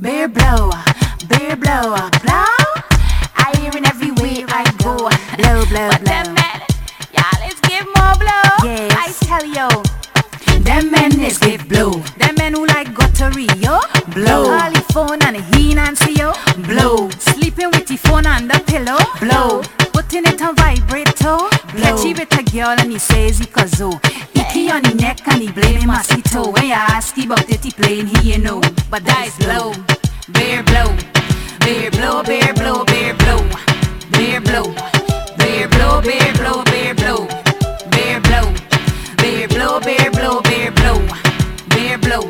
Beer blow, beer blow, blow. I hear it everywhere I go. Blow, blow, But them men, y'all let's give more blow. Yes. I tell you, Them men is give blow. Them men who like guttery, yo. Blow. Call phone and he answer yo. Blow. Sleeping with the phone on the pillow. Blow. Putting it on vibrator. Catch it with a girl and he says he oh. kazo. Icky on the neck and he as he toe. When you ask about it, he playing he you know. But is blow. Bare blow. Bare blow, bare blow, bare blow. Bare blow. Bare blow, bare blow, bare blow. Bare blow. Bare blow, bare blow, bare blow. Bare blow.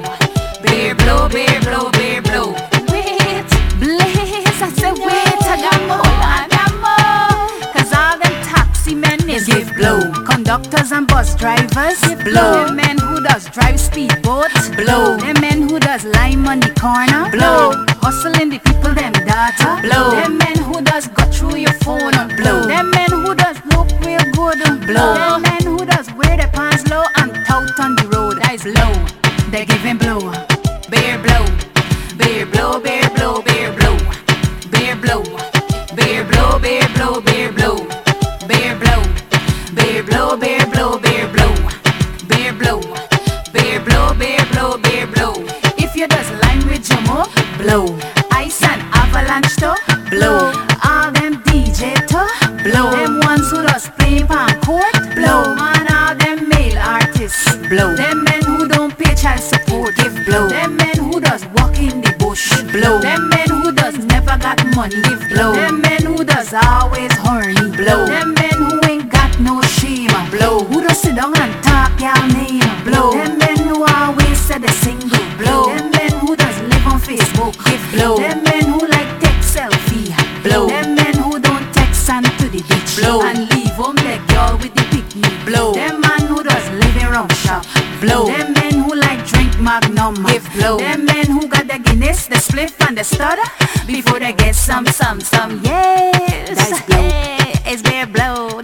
Bare blow, bare blow, bare Conductors and bus drivers blow. Them men who does drive speedboats blow. Them men who does lime on the corner blow. Hustling the people them data blow. Them men who does go through your phone on blow. Them men who does look real good blow. Them men who does wear their pants low and tout on the road. That is low. They giving blow. Bare blow. Bare blow, bare blow, bare blow. Bare blow. Bare blow, bare blow, bare blow. Bare blow. Blow, bare blow, bare blow. Bare blow. Bare blow, bare blow, bare blow. If you does line with Jamo, blow. Ice and avalanche to blow. All them DJ to blow. Them ones who does play pan court, blow. Man, all them male artists, blow. Them men who don't pay child support, give blow. Them men who does walk in the bush, blow. Them men who does never got money, give blow. Them men who does always horny, blow. Them down and talk y'all name, blow. Them men who always said a single, blow. Them men who does live on Facebook, give blow. Them men who like take selfie, blow. Them men who don't text and to the beach, blow. And leave home the girl with the picnic, blow. Them man who does live in rum shop, blow. Them men who like drink magnum, give blow. Them men who got the Guinness, the spliff and the stutter before they get some, some, some. Yes, That's blow. It's beer blow,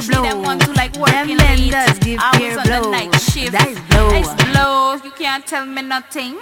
to Especially blow. them ones who like working Them late, give hours beer on the blow. night shift. That is blow. That's blow. You can't tell me nothing.